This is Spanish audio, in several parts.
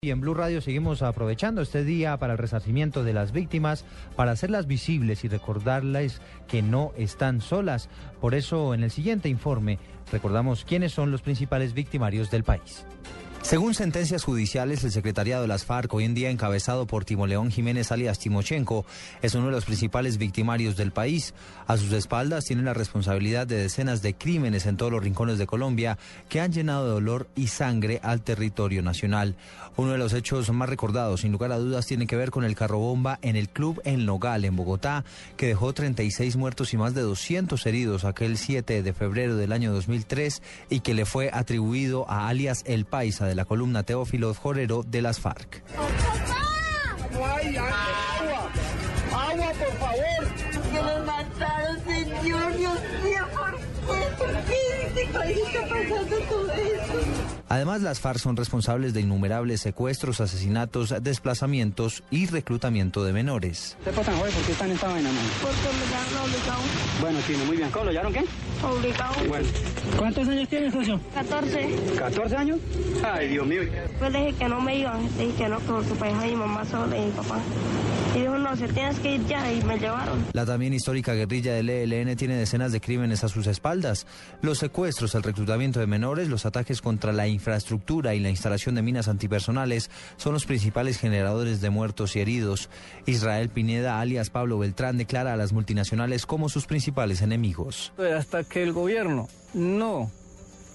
Y en Blue Radio seguimos aprovechando este día para el resarcimiento de las víctimas, para hacerlas visibles y recordarles que no están solas. Por eso, en el siguiente informe, recordamos quiénes son los principales victimarios del país. Según sentencias judiciales, el secretariado de las FARC, hoy en día encabezado por Timoleón Jiménez alias Timochenko, es uno de los principales victimarios del país. A sus espaldas tiene la responsabilidad de decenas de crímenes en todos los rincones de Colombia que han llenado de dolor y sangre al territorio nacional. Uno de los hechos más recordados, sin lugar a dudas, tiene que ver con el carrobomba en el club El Nogal, en Bogotá, que dejó 36 muertos y más de 200 heridos aquel 7 de febrero del año 2003 y que le fue atribuido a alias El Paisa de la columna Teófilo Jorero de las FARC. ¡Ay, agua! ¡Agua, por favor! ¡Que me mataron, señor! ¡Dios mío, ¿por qué? ¿Por qué este país está pasando? Además, las FARC son responsables de innumerables secuestros, asesinatos, desplazamientos y reclutamiento de menores. ¿Qué pasa, joven? ¿Por qué están en esta vaina, mano? Porque me llaman obligado. Bueno, tiene muy bien. ¿Cómo lo hallaron qué? Obligado. Bueno. ¿Cuántos años tienes, socio? 14. ¿14 años? Ay, Dios mío. Pues dije que no me iba. Dije que no, porque pues ahí mamá sola y mi papá. Tienes que ir ya. Y me llevaron. La también histórica guerrilla del ELN tiene decenas de crímenes a sus espaldas. Los secuestros, el reclutamiento de menores, los ataques contra la infraestructura y la instalación de minas antipersonales son los principales generadores de muertos y heridos. Israel Pineda, alias Pablo Beltrán, declara a las multinacionales como sus principales enemigos. Hasta que el gobierno no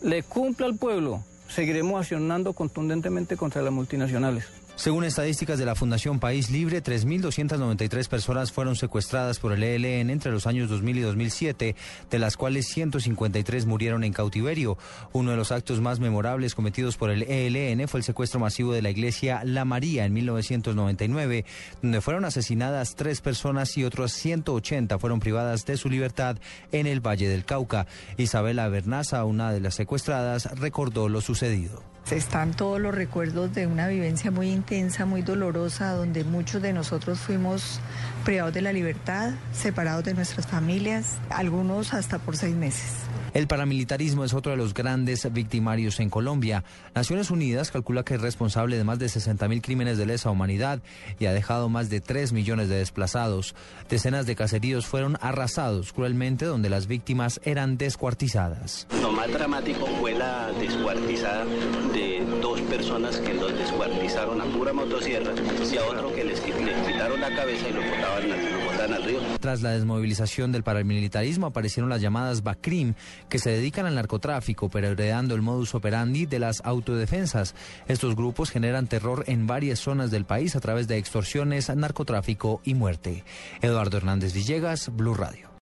le cumpla al pueblo, seguiremos accionando contundentemente contra las multinacionales. Según estadísticas de la Fundación País Libre, 3.293 personas fueron secuestradas por el ELN entre los años 2000 y 2007, de las cuales 153 murieron en cautiverio. Uno de los actos más memorables cometidos por el ELN fue el secuestro masivo de la iglesia La María en 1999, donde fueron asesinadas tres personas y otras 180 fueron privadas de su libertad en el Valle del Cauca. Isabela Bernaza, una de las secuestradas, recordó lo sucedido. Están todos los recuerdos de una vivencia muy intensa, muy dolorosa, donde muchos de nosotros fuimos privados de la libertad, separados de nuestras familias, algunos hasta por seis meses. El paramilitarismo es otro de los grandes victimarios en Colombia. Naciones Unidas calcula que es responsable de más de 60 mil crímenes de lesa humanidad y ha dejado más de 3 millones de desplazados. Decenas de caseríos fueron arrasados cruelmente donde las víctimas eran descuartizadas. Lo más dramático fue la descuartizada de dos personas que los descuartizaron a pura motosierra y a otro que les, les quitaron la cabeza y lo botaban, lo botaban al río. Tras la desmovilización del paramilitarismo aparecieron las llamadas BACRIM, que se dedican al narcotráfico, pero heredando el modus operandi de las autodefensas. Estos grupos generan terror en varias zonas del país a través de extorsiones, narcotráfico y muerte. Eduardo Hernández Villegas, Blue Radio.